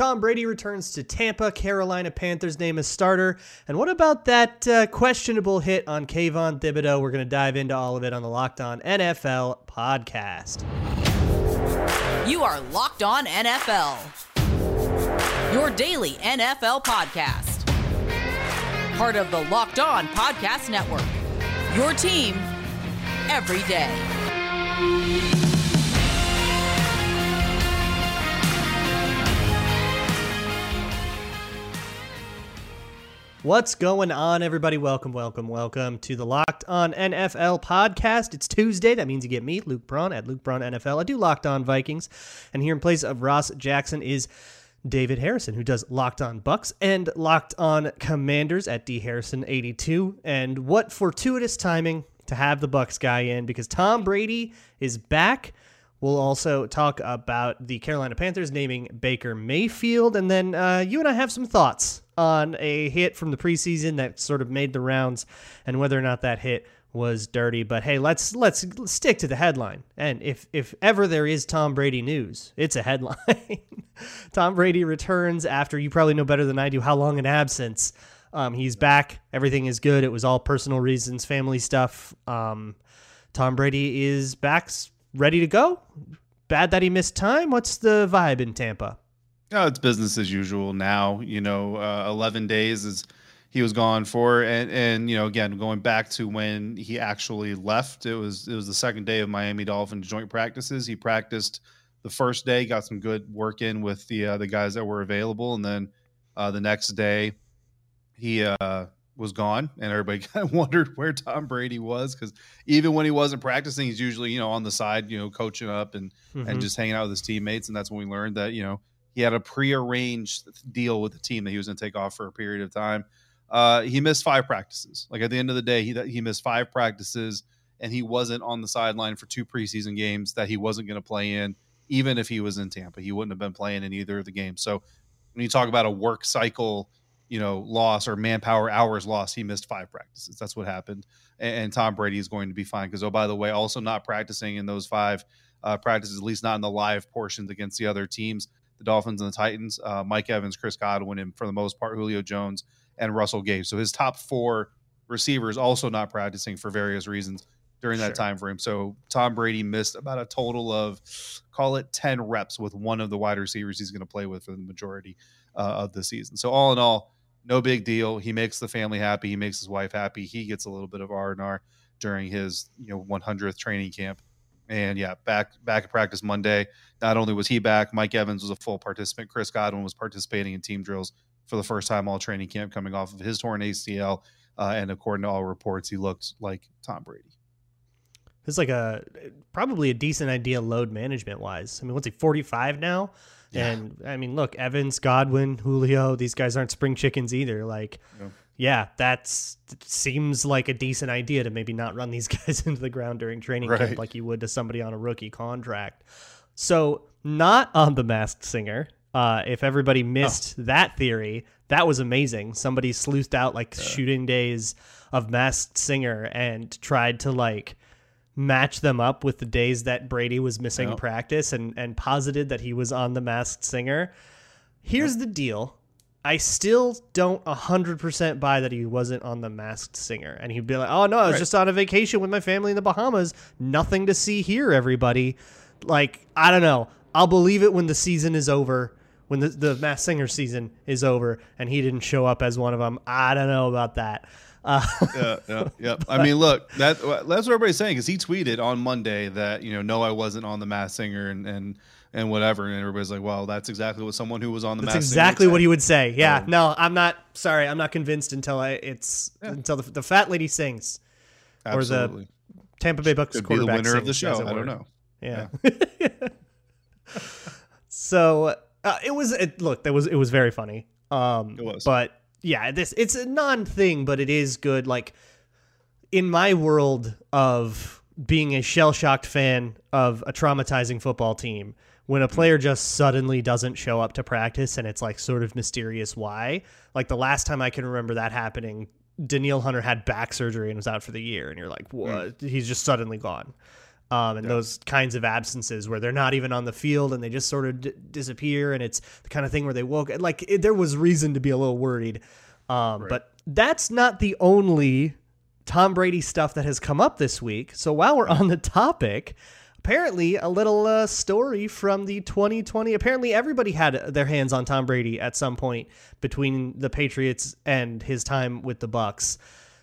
Tom Brady returns to Tampa. Carolina Panthers name a starter. And what about that uh, questionable hit on Kayvon Thibodeaux? We're going to dive into all of it on the Locked On NFL podcast. You are Locked On NFL, your daily NFL podcast. Part of the Locked On Podcast Network. Your team every day. What's going on, everybody? Welcome, welcome, welcome to the Locked On NFL podcast. It's Tuesday. That means you get me, Luke Braun, at Luke Braun NFL. I do Locked On Vikings. And here in place of Ross Jackson is David Harrison, who does Locked On Bucks and Locked On Commanders at D Harrison 82. And what fortuitous timing to have the Bucks guy in because Tom Brady is back. We'll also talk about the Carolina Panthers naming Baker Mayfield, and then uh, you and I have some thoughts on a hit from the preseason that sort of made the rounds, and whether or not that hit was dirty. But hey, let's let's stick to the headline. And if if ever there is Tom Brady news, it's a headline. Tom Brady returns after you probably know better than I do how long an absence. Um, he's back. Everything is good. It was all personal reasons, family stuff. Um, Tom Brady is back, ready to go. Bad that he missed time. What's the vibe in Tampa? No, it's business as usual now. You know, uh, 11 days is he was gone for, and and you know, again, going back to when he actually left, it was it was the second day of Miami Dolphins joint practices. He practiced the first day, got some good work in with the uh, the guys that were available, and then uh, the next day he uh, was gone, and everybody kind of wondered where Tom Brady was because even when he wasn't practicing, he's usually you know on the side, you know, coaching up and Mhm. and just hanging out with his teammates, and that's when we learned that you know he had a prearranged deal with the team that he was going to take off for a period of time. Uh, he missed five practices. Like at the end of the day, he he missed five practices, and he wasn't on the sideline for two preseason games that he wasn't going to play in, even if he was in Tampa. He wouldn't have been playing in either of the games. So when you talk about a work cycle, you know, loss or manpower hours lost, he missed five practices. That's what happened. And, and Tom Brady is going to be fine because oh, by the way, also not practicing in those five uh, practices, at least not in the live portions against the other teams, the Dolphins and the Titans. Uh, Mike Evans, Chris Godwin, and for the most part, Julio Jones and Russell Gage. So his top four receivers also not practicing for various reasons during that Sure. time frame. So Tom Brady missed about a total of call it 10 reps with one of the wide receivers he's going to play with for the majority uh, of the season. So all in all, no big deal. He makes the family happy. He makes his wife happy. He gets a little bit of R and R during his you know 100th training camp. And yeah, back back at practice Monday. Not only was he back, Mike Evans was a full participant. Chris Godwin was participating in team drills for the first time all training camp, coming off of his torn ACL. Uh, and according to all reports, he looked like Tom Brady. It's like a probably a decent idea load management wise. I mean, what's he 45 now? Yeah. And I mean, look, Evans, Godwin, Julio, these guys aren't spring chickens either. Like, No. yeah, that seems like a decent idea to maybe not run these guys into the ground during training camp like you would to somebody on a rookie contract. So, not on the Masked Singer. Uh, if everybody missed that theory, that was amazing. Somebody sleuthed out like shooting days of Masked Singer and tried to like match them up with the days that Brady was missing Yep. practice and and posited that he was on the Masked Singer. Here's the deal. I still don't 100% buy that he wasn't on the Masked Singer. And he'd be like, oh, no, I was Right. just on a vacation with my family in the Bahamas. Nothing to see here, everybody. Like, I don't know. I'll believe it when the season is over, when the, the Masked Singer season is over, and he didn't show up as one of them. I don't know about that. Uh, yeah, yeah, yeah. I mean, look, that that's what everybody's saying because he tweeted on Monday that you know, no, I wasn't on the Masked Singer and and and whatever, and everybody's like, well, that's exactly what someone who was on the That's Masked exactly what he would say. Yeah. Um, no, I'm not. Sorry, I'm not convinced until I it's Yeah. until the, the fat lady sings. or the Tampa Bay Bucks could be the quarterback winner of the show. I don't know. Yeah. so uh, it was. It, look, that was it was very funny. Um, It was. But yeah, this it's a non thing, but it is good. Like in my world of being a shell shocked fan of a traumatizing football team, when a hmm. player just suddenly doesn't show up to practice and it's like sort of mysterious why. Like the last time I can remember that happening, Danielle Hunter had back surgery and was out for the year, and you're like, hmm. what? He's just suddenly gone. Um, and Yeah. those kinds of absences where they're not even on the field and they just sort of d- disappear, and it's the kind of thing where they woke like it, there was reason to be a little worried. Um, Right. But that's not the only Tom Brady stuff that has come up this week. So while we're on the topic, apparently a little uh, story from the 2020. Apparently everybody had their hands on Tom Brady at some point between the Patriots and his time with the Bucks.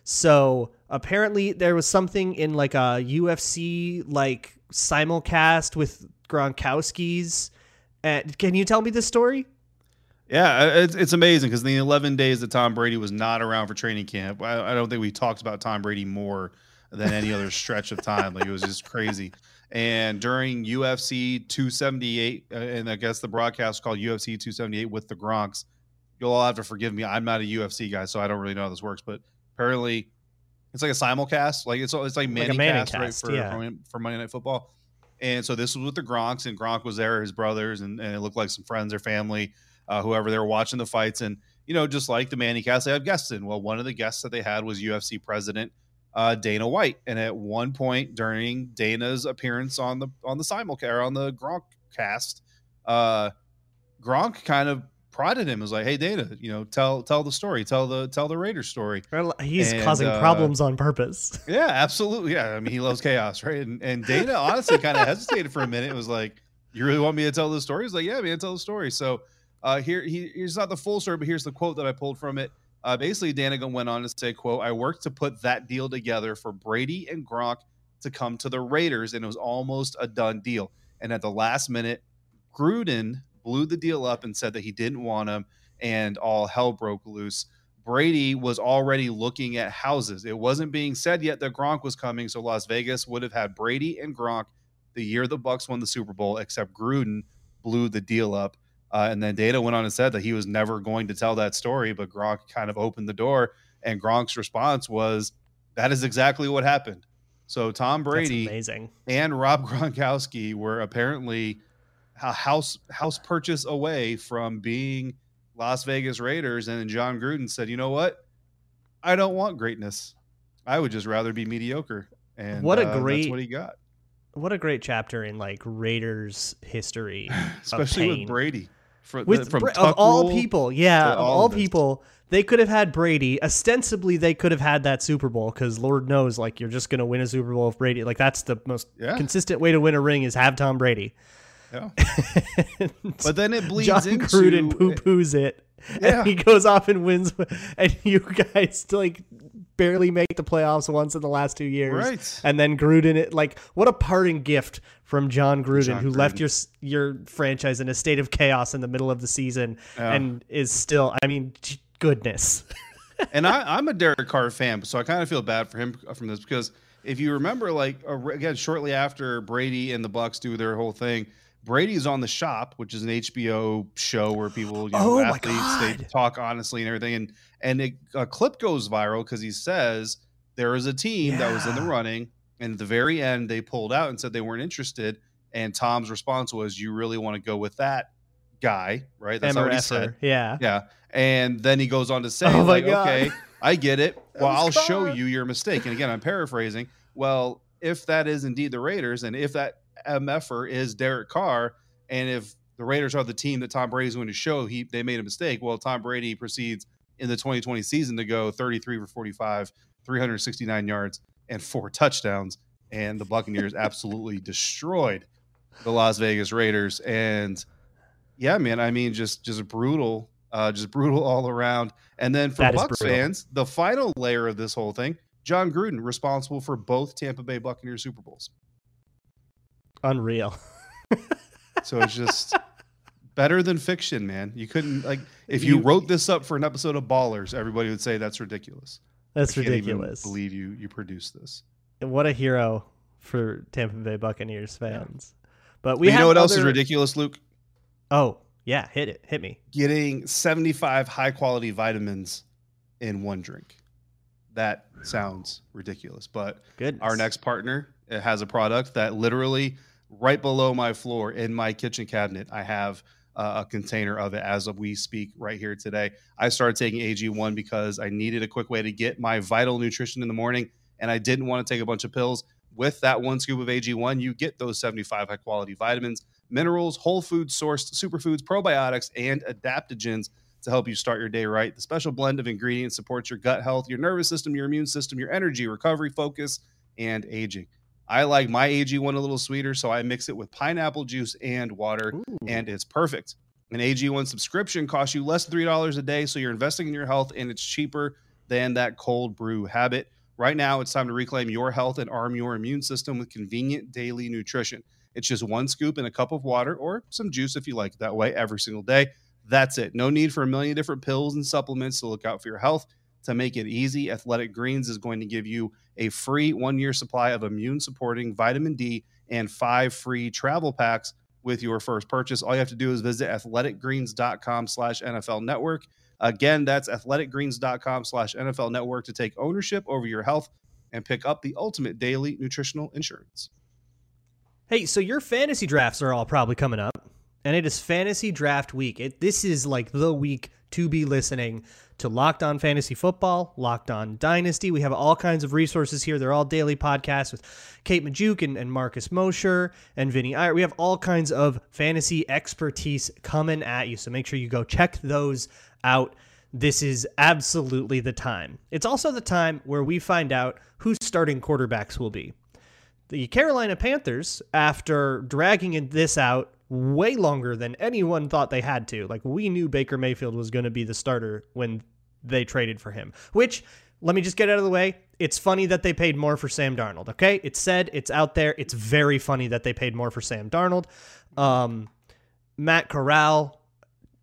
So apparently there was something in like a UFC like simulcast with Gronkowski's. And can you tell me this story? Yeah, uh, it's, it's amazing because the 11 days that Tom Brady was not around for training camp, I, I don't think we talked about Tom Brady more than any other stretch of time. Like it was just crazy. And during UFC 278, uh, and I guess the broadcast called UFC 278 with the Gronks, you'll all have to forgive me. I'm not a UFC guy, so I don't really know how this works. But apparently, it's like a simulcast. Like it's it's like Like a Manning Manning cast, right, for, yeah. for for Monday Night Football. And so this was with the Gronks, and Gronk was there, his brothers, and, and it looked like some friends or family, uh, whoever they were watching the fights. And, you know, just like the Manny cast, they have guests in. Well, one of the guests that they had was UFC president uh, Dana White. And at one point during Dana's appearance on the on the simulcast on the Gronk cast, uh, Gronk kind of prodded him, was like, Hey Dana, you know, tell tell the story, tell the tell the Raiders story. He's And, causing uh, problems on purpose. Yeah, absolutely. Yeah, I mean, he loves chaos, right? And and Dana honestly kind of hesitated for a minute. It was like, "You really want me to tell the story?" He's like, "Yeah, man, tell the story." So uh, here, he, here's not the full story, but here's the quote that I pulled from it. Uh, basically, Dana went on to say, "quote I worked to put that deal together for Brady and Gronk to come to the Raiders, and it was almost a done deal. And at the last minute, Gruden blew the deal up and said that he didn't want him, and all hell broke loose." Brady was already looking at houses. It wasn't being said yet that Gronk was coming, so Las Vegas would have had Brady and Gronk the year the Bucks won the Super Bowl, except Gruden blew the deal up. Uh, and then Dana went on and said that he was never going to tell that story, but Gronk kind of opened the door. And Gronk's response was, "That is exactly what happened." So Tom Brady amazing. and Rob Gronkowski were apparently a house house purchase away from being Las Vegas Raiders, and then Jon Gruden said, "You know what? I don't want greatness. I would just rather be mediocre." And What a uh, that's great- what he got, What a great chapter in like Raiders history. especially with. Brady. For, With from Bra- of all people, yeah, of all all people, they could have had Brady. Ostensibly, they could have had that Super Bowl because Lord knows, like you're just going to win a Super Bowl if Brady. Like that's the most Yeah. consistent way to win a ring is have Tom Brady. Yeah. But then it bleeds John into Gruden poo poos it, Yeah. and he goes off and wins, and you guys like barely make the playoffs once in the last two years, Right. And then Gruden, it like what a parting gift from Jon Gruden, John who left your your franchise in a state of chaos in the middle of the season, Yeah. and is still, I mean, goodness. and I, I'm a Derek Carr fan, so I kind of feel bad for him from this because if you remember, like uh, again, shortly after Brady and the Bucks do their whole thing, Brady's on the Shop, which is an HBO show where people, you know, Oh athletes, they talk honestly and everything, and and it, a clip goes viral because he says there is a team that was in the running, and at the very end they pulled out and said they weren't interested, and Tom's response was, "You really want to go with that guy, right?" That's what he said. yeah. Yeah. And then he goes on to say, Oh like, God. okay, I get it. Well, I'll was show you your mistake. And again, I'm paraphrasing. Well, if that is indeed the Raiders, and if that MFer is Derek Carr, and if the Raiders are the team that Tom Brady's going to show he they made a mistake, well, Tom Brady proceeds in the 2020 season to go 33 for 45, 369 yards, and four touchdowns. And the Buccaneers absolutely destroyed the Las Vegas Raiders. And yeah, man, I mean, just just brutal, uh, just brutal all around. And then for That Bucks fans, the final layer of this whole thing, John Gruden responsible for both Tampa Bay Buccaneers Super Bowls. Unreal. So it's just better than fiction, man. You couldn't like if you, You- wrote this up for an episode of Ballers, everybody would say that's ridiculous. That's I can't even ridiculous. believe you you produced this. And What a hero for Tampa Bay Buccaneers fans. But we But you know what else is ridiculous, Luke? Oh, yeah, hit it. Hit me. Getting 75 high quality vitamins in one drink. That sounds ridiculous, but Goodness. our next partner it has a product that literally right below my floor in my kitchen cabinet i have uh, a container of it as we speak right here today i started taking ag1 because i needed a quick way to get my vital nutrition in the morning and i didn't want to take a bunch of pills With that one scoop of AG1, you get those 75 high quality vitamins, minerals, whole food sourced superfoods, probiotics, and adaptogens to help you start your day right. The special blend of ingredients supports your gut health, your nervous system, your immune system, your energy, recovery, focus, and aging. I like my AG1 a little sweeter, so I mix it with pineapple juice and water, Ooh. and it's perfect. An AG1 subscription costs you less than $3 a day, so you're investing in your health, and it's cheaper than that cold brew habit. Right now, it's time to reclaim your health and arm your immune system with convenient daily nutrition. It's just one scoop in a cup of water or some juice if you like it that way every single day. That's it. No need for a million different pills and supplements to look out for your health. To make it easy, Athletic Greens is going to give you a free one year supply of immune supporting vitamin D and five free travel packs with your first purchase. All you have to do is visit athleticgreens.com slash NFL network. Again, that's athleticgreens.com slash NFL network to take ownership over your health and pick up the ultimate daily nutritional insurance. Hey, so your fantasy drafts are all probably coming up, and it is fantasy draft week. It, this is like the week to be listening to Locked On Fantasy Football, Locked On Dynasty. We have all kinds of resources here. They're all daily podcasts with Kate Magdziuk and, and Marcus Mosher and Vinnie Iyer. We have all kinds of fantasy expertise coming at you. So make sure you go check those out. This is absolutely the time. It's also the time where we find out who starting quarterbacks will be. The Carolina Panthers, after dragging this out way longer than anyone thought they had to. Like we knew Baker Mayfield was going to be the starter when they traded for him. Which let me just get out of the way. It's funny that they paid more for Sam Darnold. Okay, it's said, it's out there. It's very funny that they paid more for Sam Darnold. Um, Matt Corral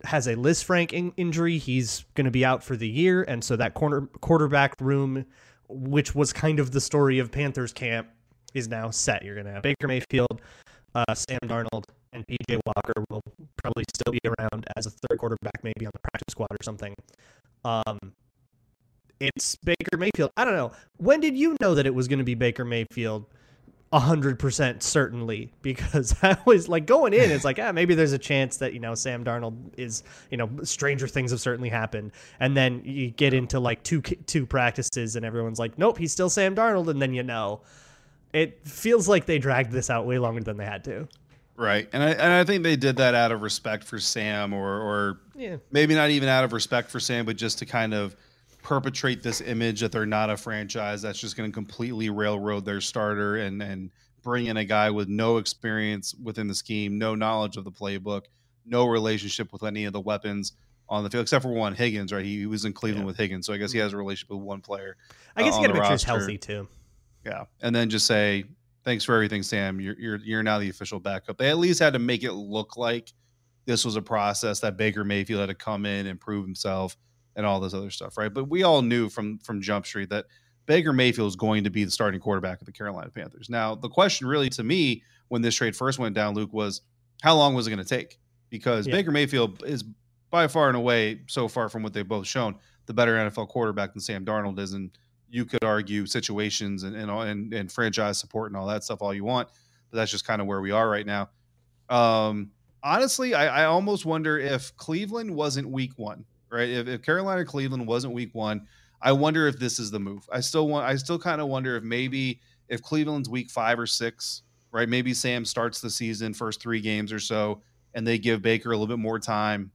has a Lisfranc in- injury. He's going to be out for the year, and so that corner quarterback room, which was kind of the story of Panthers camp, is now set. You're going to have Baker Mayfield, uh, Sam Darnold, and PJ Walker will probably still be around as a third quarterback, maybe on the practice squad or something. Um, it's Baker Mayfield. I don't know. When did you know that it was going to be Baker Mayfield? hundred percent certainly because I was like going in. It's like ah, maybe there's a chance that you know Sam Darnold is you know stranger things have certainly happened, and then you get into like two two practices and everyone's like, nope, he's still Sam Darnold, and then you know, it feels like they dragged this out way longer than they had to. Right, and I and I think they did that out of respect for Sam, or or yeah. maybe not even out of respect for Sam, but just to kind of perpetrate this image that they're not a franchise that's just going to completely railroad their starter and and bring in a guy with no experience within the scheme, no knowledge of the playbook, no relationship with any of the weapons on the field except for one Higgins. Right, he, he was in Cleveland yeah. with Higgins, so I guess he has a relationship with one player. I guess uh, you got to make sure he's healthy too. Yeah, and then just say thanks for everything, Sam. You're you're you're now the official backup. They at least had to make it look like this was a process that Baker Mayfield had to come in and prove himself and all this other stuff, right? But we all knew from from Jump Street that Baker Mayfield is going to be the starting quarterback of the Carolina Panthers. Now, the question really to me when this trade first went down, Luke, was how long was it going to take? Because yeah. Baker Mayfield is by far and away so far from what they've both shown the better NFL quarterback than Sam Darnold is, and you could argue situations and and, and, and franchise support and all that stuff all you want, but that's just kind of where we are right now. Um, honestly, I, I, almost wonder if Cleveland wasn't week one, right? If, if Carolina Cleveland wasn't week one, I wonder if this is the move. I still want, I still kind of wonder if maybe if Cleveland's week five or six, right? Maybe Sam starts the season first three games or so, and they give Baker a little bit more time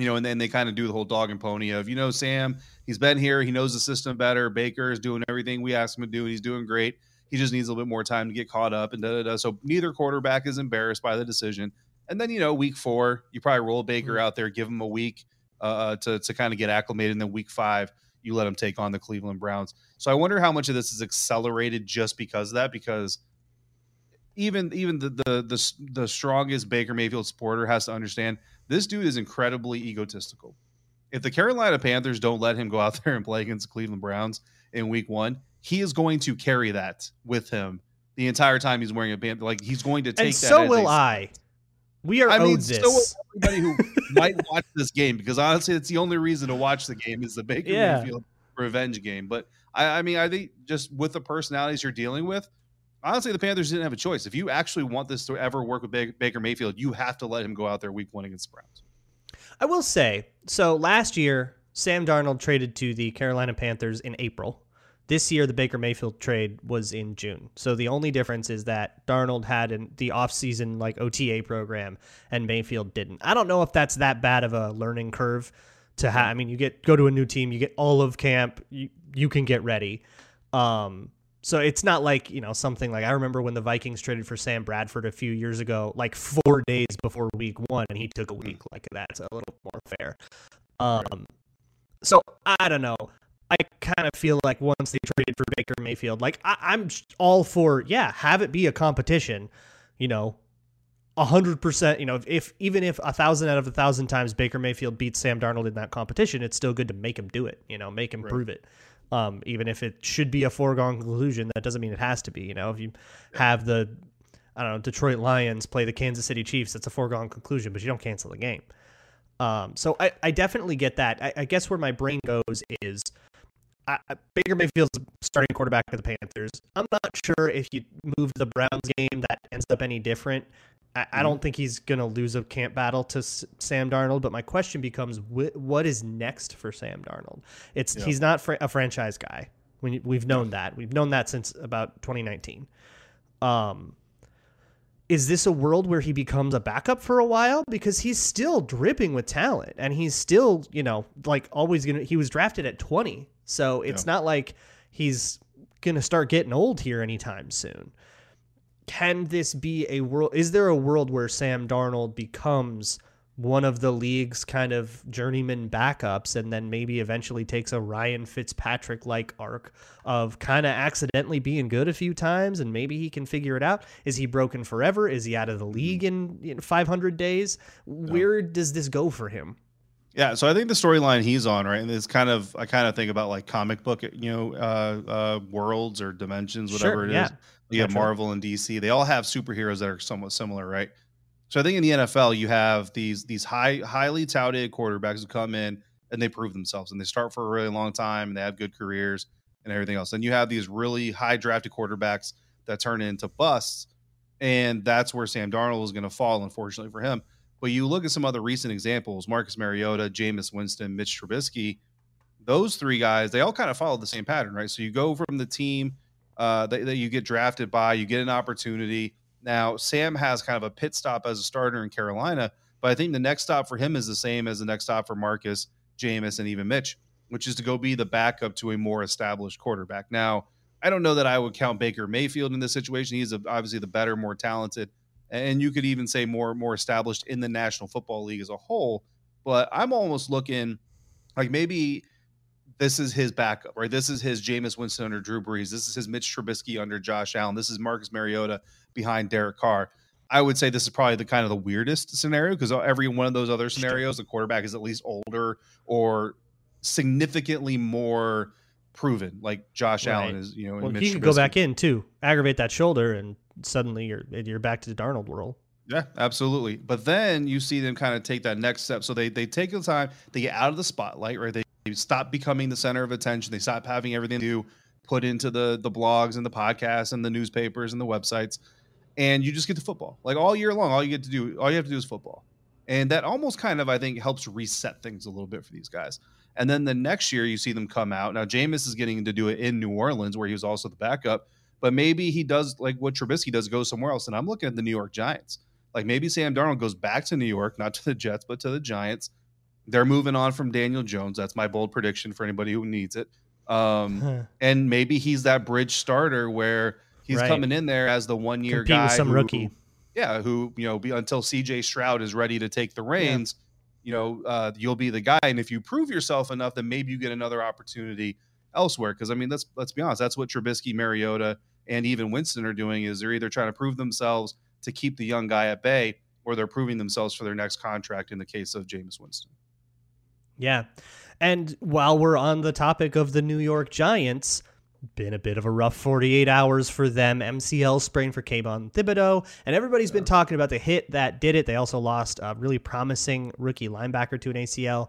you know, and then they kind of do the whole dog and pony of, you know, Sam, he's been here, he knows the system better. Baker is doing everything we asked him to do, and he's doing great. He just needs a little bit more time to get caught up and da da da. So neither quarterback is embarrassed by the decision. And then you know, week four, you probably roll Baker mm-hmm. out there, give him a week uh, uh, to to kind of get acclimated, and then week five, you let him take on the Cleveland Browns. So I wonder how much of this is accelerated just because of that, because even even the the the, the strongest Baker Mayfield supporter has to understand this dude is incredibly egotistical. If the Carolina Panthers don't let him go out there and play against the Cleveland Browns in week one, he is going to carry that with him the entire time he's wearing a band. Like he's going to take and that. So will I. We are I mean, this. So everybody who might watch this game because honestly, it's the only reason to watch the game is the Baker yeah. Mayfield revenge game. But I, I mean, I think just with the personalities you're dealing with, honestly, the Panthers didn't have a choice. If you actually want this to ever work with Baker Mayfield, you have to let him go out there week one against the Browns. I will say so. Last year, Sam Darnold traded to the Carolina Panthers in April This year, the Baker Mayfield trade was in June. So the only difference is that Darnold had an, the offseason like OTA program and Mayfield didn't. I don't know if that's that bad of a learning curve to have. I mean, you get go to a new team, you get all of camp, you you can get ready. Um, so it's not like you know something like I remember when the Vikings traded for Sam Bradford a few years ago, like four days before Week One, and he took a week. Like that's a little more fair. Um, so I don't know. I kind of feel like once they traded for Baker Mayfield, like I, am all for yeah, have it be a competition. You know, a hundred percent. You know, if even if a thousand out of a thousand times Baker Mayfield beats Sam Darnold in that competition, it's still good to make him do it. You know, make him right. prove it. Um, even if it should be a foregone conclusion, that doesn't mean it has to be. You know, if you have the I don't know Detroit Lions play the Kansas City Chiefs, that's a foregone conclusion, but you don't cancel the game. Um, so I, I definitely get that. I, I guess where my brain goes is I, Baker Mayfield's starting quarterback of the Panthers. I'm not sure if you move the Browns game that ends up any different. I, I don't mm-hmm. think he's going to lose a camp battle to S- Sam Darnold. But my question becomes, wh- what is next for Sam Darnold? It's yeah. he's not fr- a franchise guy. We, we've known that. We've known that since about 2019. Um, is this a world where he becomes a backup for a while because he's still dripping with talent and he's still you know like always gonna he was drafted at 20 so it's yeah. not like he's gonna start getting old here anytime soon can this be a world is there a world where sam darnold becomes one of the league's kind of journeyman backups and then maybe eventually takes a Ryan Fitzpatrick like arc of kind of accidentally being good a few times and maybe he can figure it out. Is he broken forever? Is he out of the league in, in 500 days? Where does this go for him? Yeah, so I think the storyline he's on, right, and it's kind of I kind of think about like comic book, you know, uh, uh, worlds or dimensions, whatever sure, it yeah. is. You have Marvel and DC; they all have superheroes that are somewhat similar, right? So I think in the NFL you have these these high highly touted quarterbacks who come in and they prove themselves and they start for a really long time and they have good careers and everything else. And you have these really high drafted quarterbacks that turn into busts, and that's where Sam Darnold is going to fall, unfortunately for him. But you look at some other recent examples: Marcus Mariota, Jameis Winston, Mitch Trubisky. Those three guys, they all kind of follow the same pattern, right? So you go from the team uh, that, that you get drafted by, you get an opportunity now, Sam has kind of a pit stop as a starter in Carolina, but I think the next stop for him is the same as the next stop for Marcus, Jameis, and even Mitch, which is to go be the backup to a more established quarterback. Now, I don't know that I would count Baker Mayfield in this situation. He's obviously the better, more talented, and you could even say more more established in the National Football League as a whole. But I'm almost looking like maybe this is his backup, right? This is his Jameis Winston under Drew Brees. This is his Mitch Trubisky under Josh Allen. This is Marcus Mariota behind Derek Carr. I would say this is probably the kind of the weirdest scenario because uh, every one of those other scenarios, the quarterback is at least older or significantly more proven. Like Josh right. Allen is, you know. Well, he could go back in too, aggravate that shoulder, and suddenly you're you're back to the Darnold world. Yeah, absolutely. But then you see them kind of take that next step. So they they take the time, they get out of the spotlight, right? They stop becoming the center of attention. They stop having everything to put into the the blogs and the podcasts and the newspapers and the websites, and you just get to football. Like all year long, all you get to do, all you have to do is football, and that almost kind of I think helps reset things a little bit for these guys. And then the next year, you see them come out. Now Jameis is getting to do it in New Orleans, where he was also the backup. But maybe he does like what Trubisky does, go somewhere else. And I'm looking at the New York Giants. Like maybe Sam Darnold goes back to New York, not to the Jets, but to the Giants they're moving on from Daniel Jones. That's my bold prediction for anybody who needs it. Um, and maybe he's that bridge starter where he's right. coming in there as the one year guy, some who, rookie. Yeah, who you know be, until C.J. Stroud is ready to take the reins. Yeah. You know, uh, you'll be the guy, and if you prove yourself enough, then maybe you get another opportunity elsewhere. Because I mean, let's let's be honest, that's what Trubisky, Mariota, and even Winston are doing. Is they're either trying to prove themselves to keep the young guy at bay, or they're proving themselves for their next contract. In the case of Jameis Winston. Yeah. And while we're on the topic of the New York Giants, been a bit of a rough 48 hours for them. MCL sprain for Kayvon Thibodeaux, and everybody's been talking about the hit that did it. They also lost a really promising rookie linebacker to an ACL.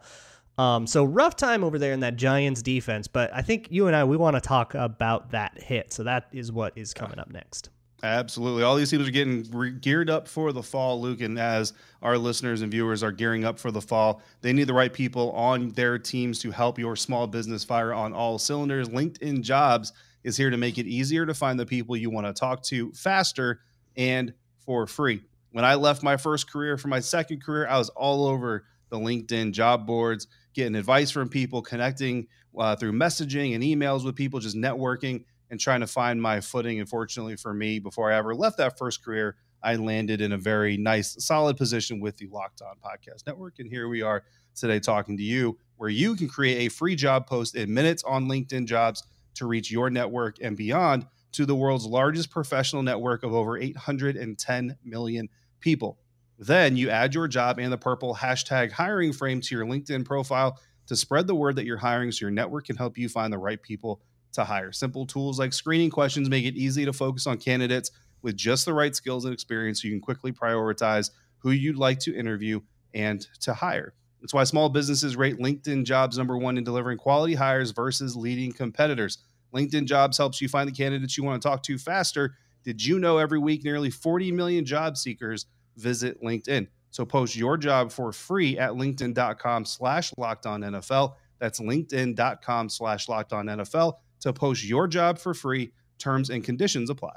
Um, so rough time over there in that Giants defense, but I think you and I we want to talk about that hit. So that is what is coming up next. Absolutely. All these teams are getting re- geared up for the fall, Luke. And as our listeners and viewers are gearing up for the fall, they need the right people on their teams to help your small business fire on all cylinders. LinkedIn Jobs is here to make it easier to find the people you want to talk to faster and for free. When I left my first career for my second career, I was all over the LinkedIn job boards, getting advice from people, connecting uh, through messaging and emails with people, just networking and trying to find my footing. And fortunately for me, before I ever left that first career, I landed in a very nice, solid position with the Locked On Podcast Network. And here we are today talking to you, where you can create a free job post in minutes on LinkedIn jobs to reach your network and beyond to the world's largest professional network of over 810 million people. Then you add your job and the purple hashtag hiring frame to your LinkedIn profile to spread the word that you're hiring so your network can help you find the right people to hire. Simple tools like screening questions make it easy to focus on candidates with just the right skills and experience so you can quickly prioritize who you'd like to interview and to hire. That's why small businesses rate LinkedIn jobs number one in delivering quality hires versus leading competitors. LinkedIn jobs helps you find the candidates you want to talk to faster. Did you know every week nearly 40 million job seekers visit LinkedIn? So post your job for free at LinkedIn.com slash locked on NFL. That's LinkedIn.com slash locked on NFL to post your job for free. Terms and conditions apply.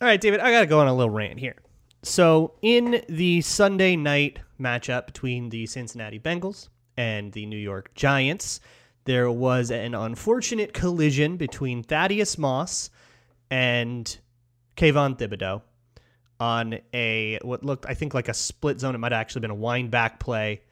All right, David, I got to go on a little rant here. So, in the Sunday night matchup between the Cincinnati Bengals and the New York Giants, there was an unfortunate collision between Thaddeus Moss and Kayvon Thibodeaux on a what looked, I think, like a split zone. It might have actually been a wind back play.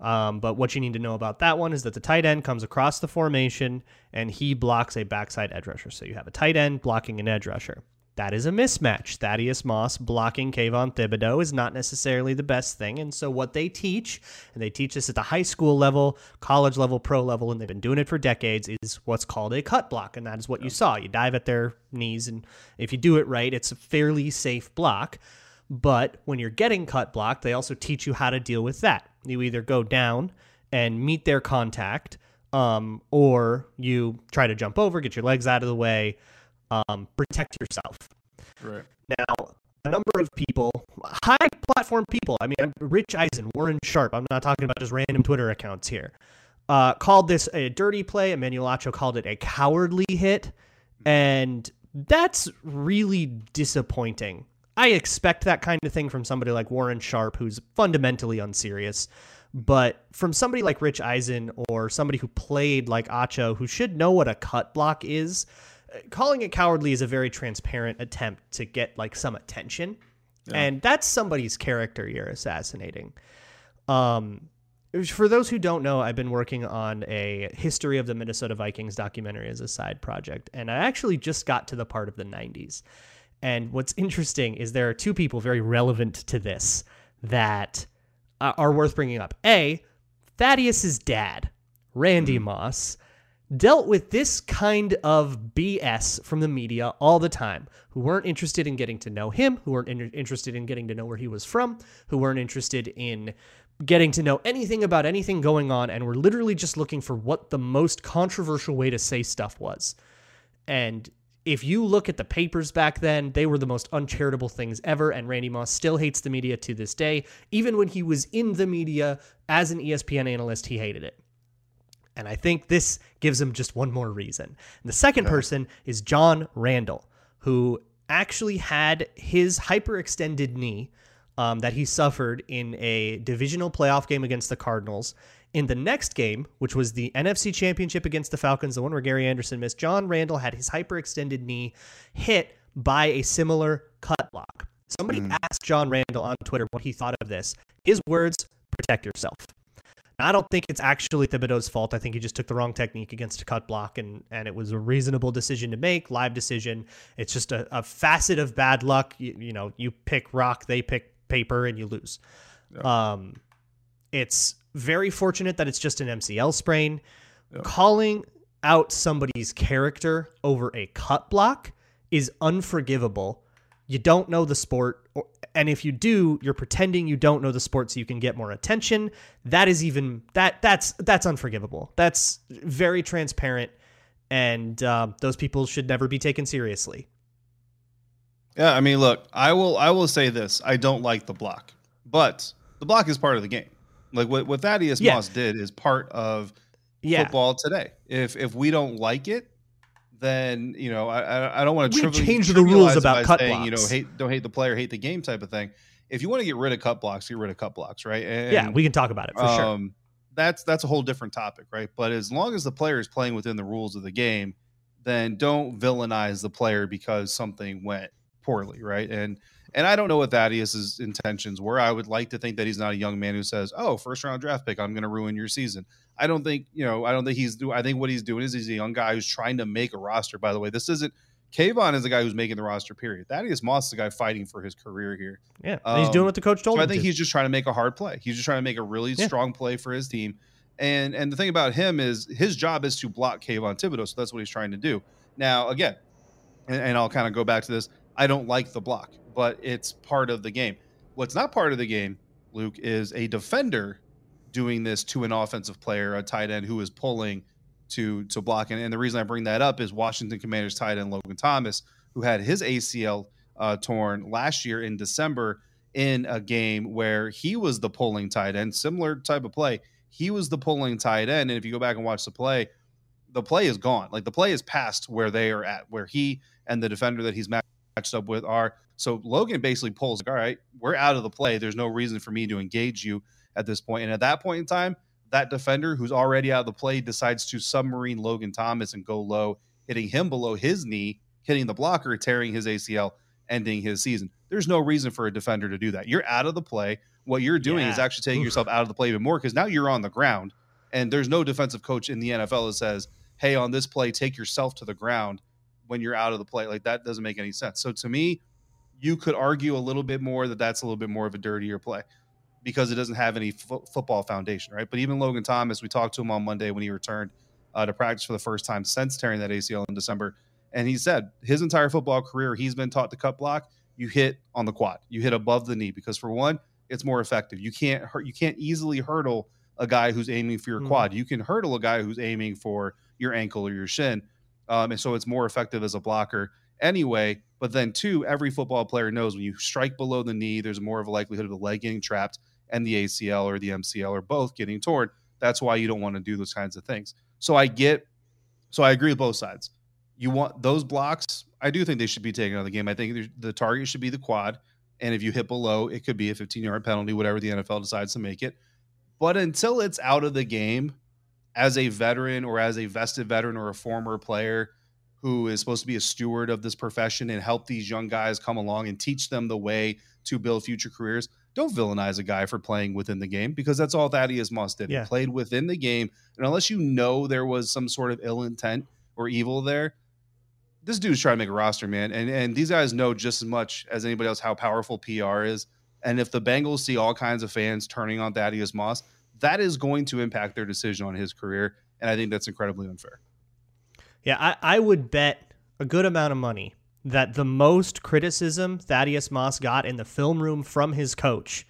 Um, but what you need to know about that one is that the tight end comes across the formation and he blocks a backside edge rusher. So you have a tight end blocking an edge rusher. That is a mismatch. Thaddeus Moss blocking Kayvon Thibodeaux is not necessarily the best thing. And so, what they teach, and they teach this at the high school level, college level, pro level, and they've been doing it for decades, is what's called a cut block. And that is what you saw. You dive at their knees, and if you do it right, it's a fairly safe block. But when you're getting cut blocked, they also teach you how to deal with that. You either go down and meet their contact, um, or you try to jump over, get your legs out of the way, um, protect yourself. Right. Now, a number of people, high platform people, I mean, Rich Eisen, Warren Sharp, I'm not talking about just random Twitter accounts here, uh, called this a dirty play. Emmanuel Acho called it a cowardly hit. And that's really disappointing. I expect that kind of thing from somebody like Warren Sharp, who's fundamentally unserious. But from somebody like Rich Eisen or somebody who played like Acho, who should know what a cut block is, calling it cowardly is a very transparent attempt to get like some attention. Yeah. And that's somebody's character you're assassinating. Um, for those who don't know, I've been working on a history of the Minnesota Vikings documentary as a side project, and I actually just got to the part of the 90s. And what's interesting is there are two people very relevant to this that uh, are worth bringing up. A, Thaddeus's dad, Randy mm. Moss, dealt with this kind of BS from the media all the time, who weren't interested in getting to know him, who weren't in- interested in getting to know where he was from, who weren't interested in getting to know anything about anything going on, and were literally just looking for what the most controversial way to say stuff was. And if you look at the papers back then, they were the most uncharitable things ever, and Randy Moss still hates the media to this day. Even when he was in the media as an ESPN analyst, he hated it. And I think this gives him just one more reason. And the second person is John Randle, who actually had his hyperextended knee um, that he suffered in a divisional playoff game against the Cardinals. In the next game, which was the NFC Championship against the Falcons, the one where Gary Anderson missed, John Randle had his hyperextended knee hit by a similar cut block. Somebody mm. asked John Randle on Twitter what he thought of this. His words protect yourself. Now, I don't think it's actually Thibodeaux's fault. I think he just took the wrong technique against a cut block, and and it was a reasonable decision to make, live decision. It's just a, a facet of bad luck. You, you, know, you pick rock, they pick paper, and you lose. Yeah. Um, it's very fortunate that it's just an MCL sprain. Yeah. Calling out somebody's character over a cut block is unforgivable. You don't know the sport, or, and if you do you're pretending you don't know the sport so you can get more attention that is even that that's that's unforgivable that's very transparent and uh, those people should never be taken seriously Yeah, I mean, look, I will I will say this: I don't like the block, but the block is part of the game. Like what what Thaddeus Yeah. Moss did is part of Yeah. football today. If if we don't like it, then you know I I, don't want to change the rules about cut saying, You know, hate don't hate the player, hate the game type of thing. If you want to get rid of cut blocks, get rid of cut blocks, right? And, yeah, we can talk about it for sure. um, That's that's a whole different topic, right? But as long as the player is playing within the rules of the game, then don't villainize the player because something went poorly, right? And and I don't know what Thaddeus's intentions were. I would like to think that he's not a young man who says, "Oh, first round draft pick, I'm going to ruin your season." I don't think you know. I don't think he's do. I think what he's doing is he's a young guy who's trying to make a roster. By the way, this isn't. Kayvon is the guy who's making the roster. Period. Thaddeus Moss is the guy fighting for his career here. Yeah, and he's doing um, what the coach told him. So I think to. he's just trying to make a hard play. He's just trying to make a really Yeah. strong play for his team. And and the thing about him is his job is to block Kayvon Thibodeaux. So that's what he's trying to do. Now, again, and, and I'll kind of go back to this. I don't like the block, but it's part of the game. What's not part of the game, Luke, is a defender doing this to an offensive player, a tight end who is pulling to to block. And, and the reason I bring that up is Washington Commanders tight end Logan Thomas, who had his ACL uh, torn last year in December in a game where he was the pulling tight end, similar type of play. He was the pulling tight end, and if you go back and watch the play, the play is gone. Like the play is past where they are at, where he and the defender that he's matched up with are. So Logan basically pulls, like, all right, we're out of the play. There's no reason for me to engage you at this point. And at that point in time, that defender who's already out of the play decides to submarine Logan Thomas and go low, hitting him below his knee, hitting the blocker, tearing his ACL, ending his season. There's no reason for a defender to do that. You're out of the play. What you're doing is actually taking Oof. yourself out of the play even more because now you're on the ground. And there's no defensive coach in the NFL that says, hey, on this play, take yourself to the ground when you're out of the play. Like that doesn't make any sense. So to me, you could argue a little bit more that that's a little bit more of a dirtier play because it doesn't have any fo- football foundation, right? But even Logan Thomas, we talked to him on Monday when he returned uh, to practice for the first time since tearing that ACL in December, and he said his entire football career he's been taught to cut block. You hit on the quad, you hit above the knee because for one, it's more effective. You can't hurt, you can't easily hurdle a guy who's aiming for your Mhm. quad. You can hurdle a guy who's aiming for your ankle or your shin, um, and so it's more effective as a blocker anyway. But then, two, every football player knows when you strike below the knee, there's more of a likelihood of the leg getting trapped and the ACL or the MCL or both getting torn. That's why you don't want to do those kinds of things. So I get, so I agree with both sides. You want those blocks. I do think they should be taken out of the game. I think the target should be the quad. And if you hit below, it could be a 15 yard penalty, whatever the NFL decides to make it. But until it's out of the game, as a veteran or as a vested veteran or a former player who is supposed to be a steward of this profession and help these young guys come along and teach them the way to build future careers, don't villainize a guy for playing within the game because that's all Thaddeus Moss did. Yeah. He played within the game. And unless you know there was some sort of ill intent or evil there, this dude's trying to make a roster, man. And and these guys know just as much as anybody else how powerful PR is. And if the Bengals see all kinds of fans turning on Thaddeus Moss, that is going to impact their decision on his career. And I think that's incredibly unfair. Yeah, I, I would bet a good amount of money that the most criticism Thaddeus Moss got in the film room from his coach,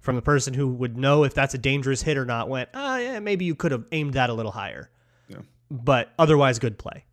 from the person who would know if that's a dangerous hit or not, went, ah, yeah, maybe you could have aimed that a little higher. Yeah. But otherwise, good play.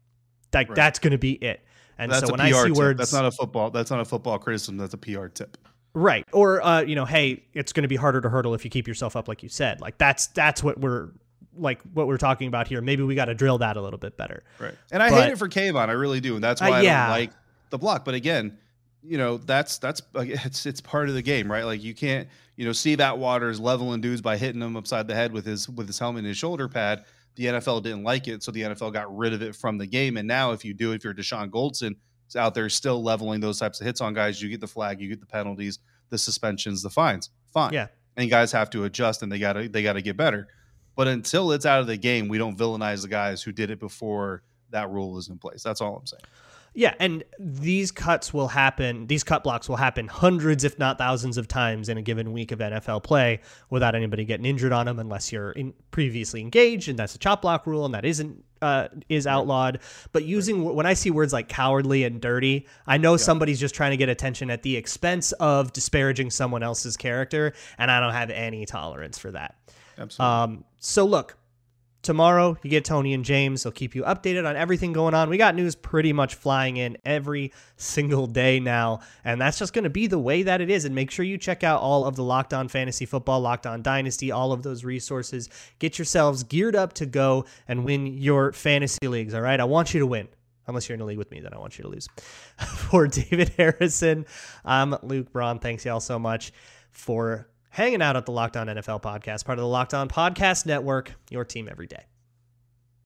Like Right. that's going to be it. And that's so when I see tip. words, That's not a football. That's not a football criticism. That's a PR tip. Right, or uh, you know, hey, it's going to be harder to hurdle if you keep yourself up, like you said. Like that's that's what we're like what we're talking about here. Maybe we got to drill that a little bit better. Right. And I But- hate it for Kayvon. I really do. And that's Uh, why I don't like the block. But again, you know, that's that's it's it's part of the game, right? Like you can't, you know, Steve Atwater's leveling dudes by hitting them upside the head with his with his helmet and his shoulder pad. The NFL didn't like it, so the NFL got rid of it from the game. And now if you do, if you're Dashon Goldson is out there still leveling those types of hits on guys, you get the flag, you get the penalties, the suspensions, the fines. Fine. Yeah. And guys have to adjust and they gotta they gotta get better. But until it's out of the game, we don't villainize the guys who did it before that rule was in place. That's all I'm saying. Yeah, and these cuts will happen, these cut blocks will happen hundreds, if not thousands of times in a given week of NFL play without anybody getting injured on them unless you're in previously engaged, and that's a chop block rule, and that isn't uh, is outlawed. But using when I see words like cowardly and dirty, I know somebody's just trying to get attention at the expense of disparaging someone else's character, and I don't have any tolerance for that. Absolutely. Um, so look, tomorrow you get Tony and James. They'll keep you updated on everything going on. We got news pretty much flying in every single day now, and that's just going to be the way that it is. And make sure you check out all of the Locked On Fantasy Football, Locked On Dynasty, all of those resources. Get yourselves geared up to go and win your fantasy leagues. All right, I want you to win. Unless you're in a league with me, then I want you to lose. for David Harrison, I'm Luke Braun. Thanks y'all so much for hanging out at the Locked On NFL podcast, part of the Locked On Podcast Network, your team every day.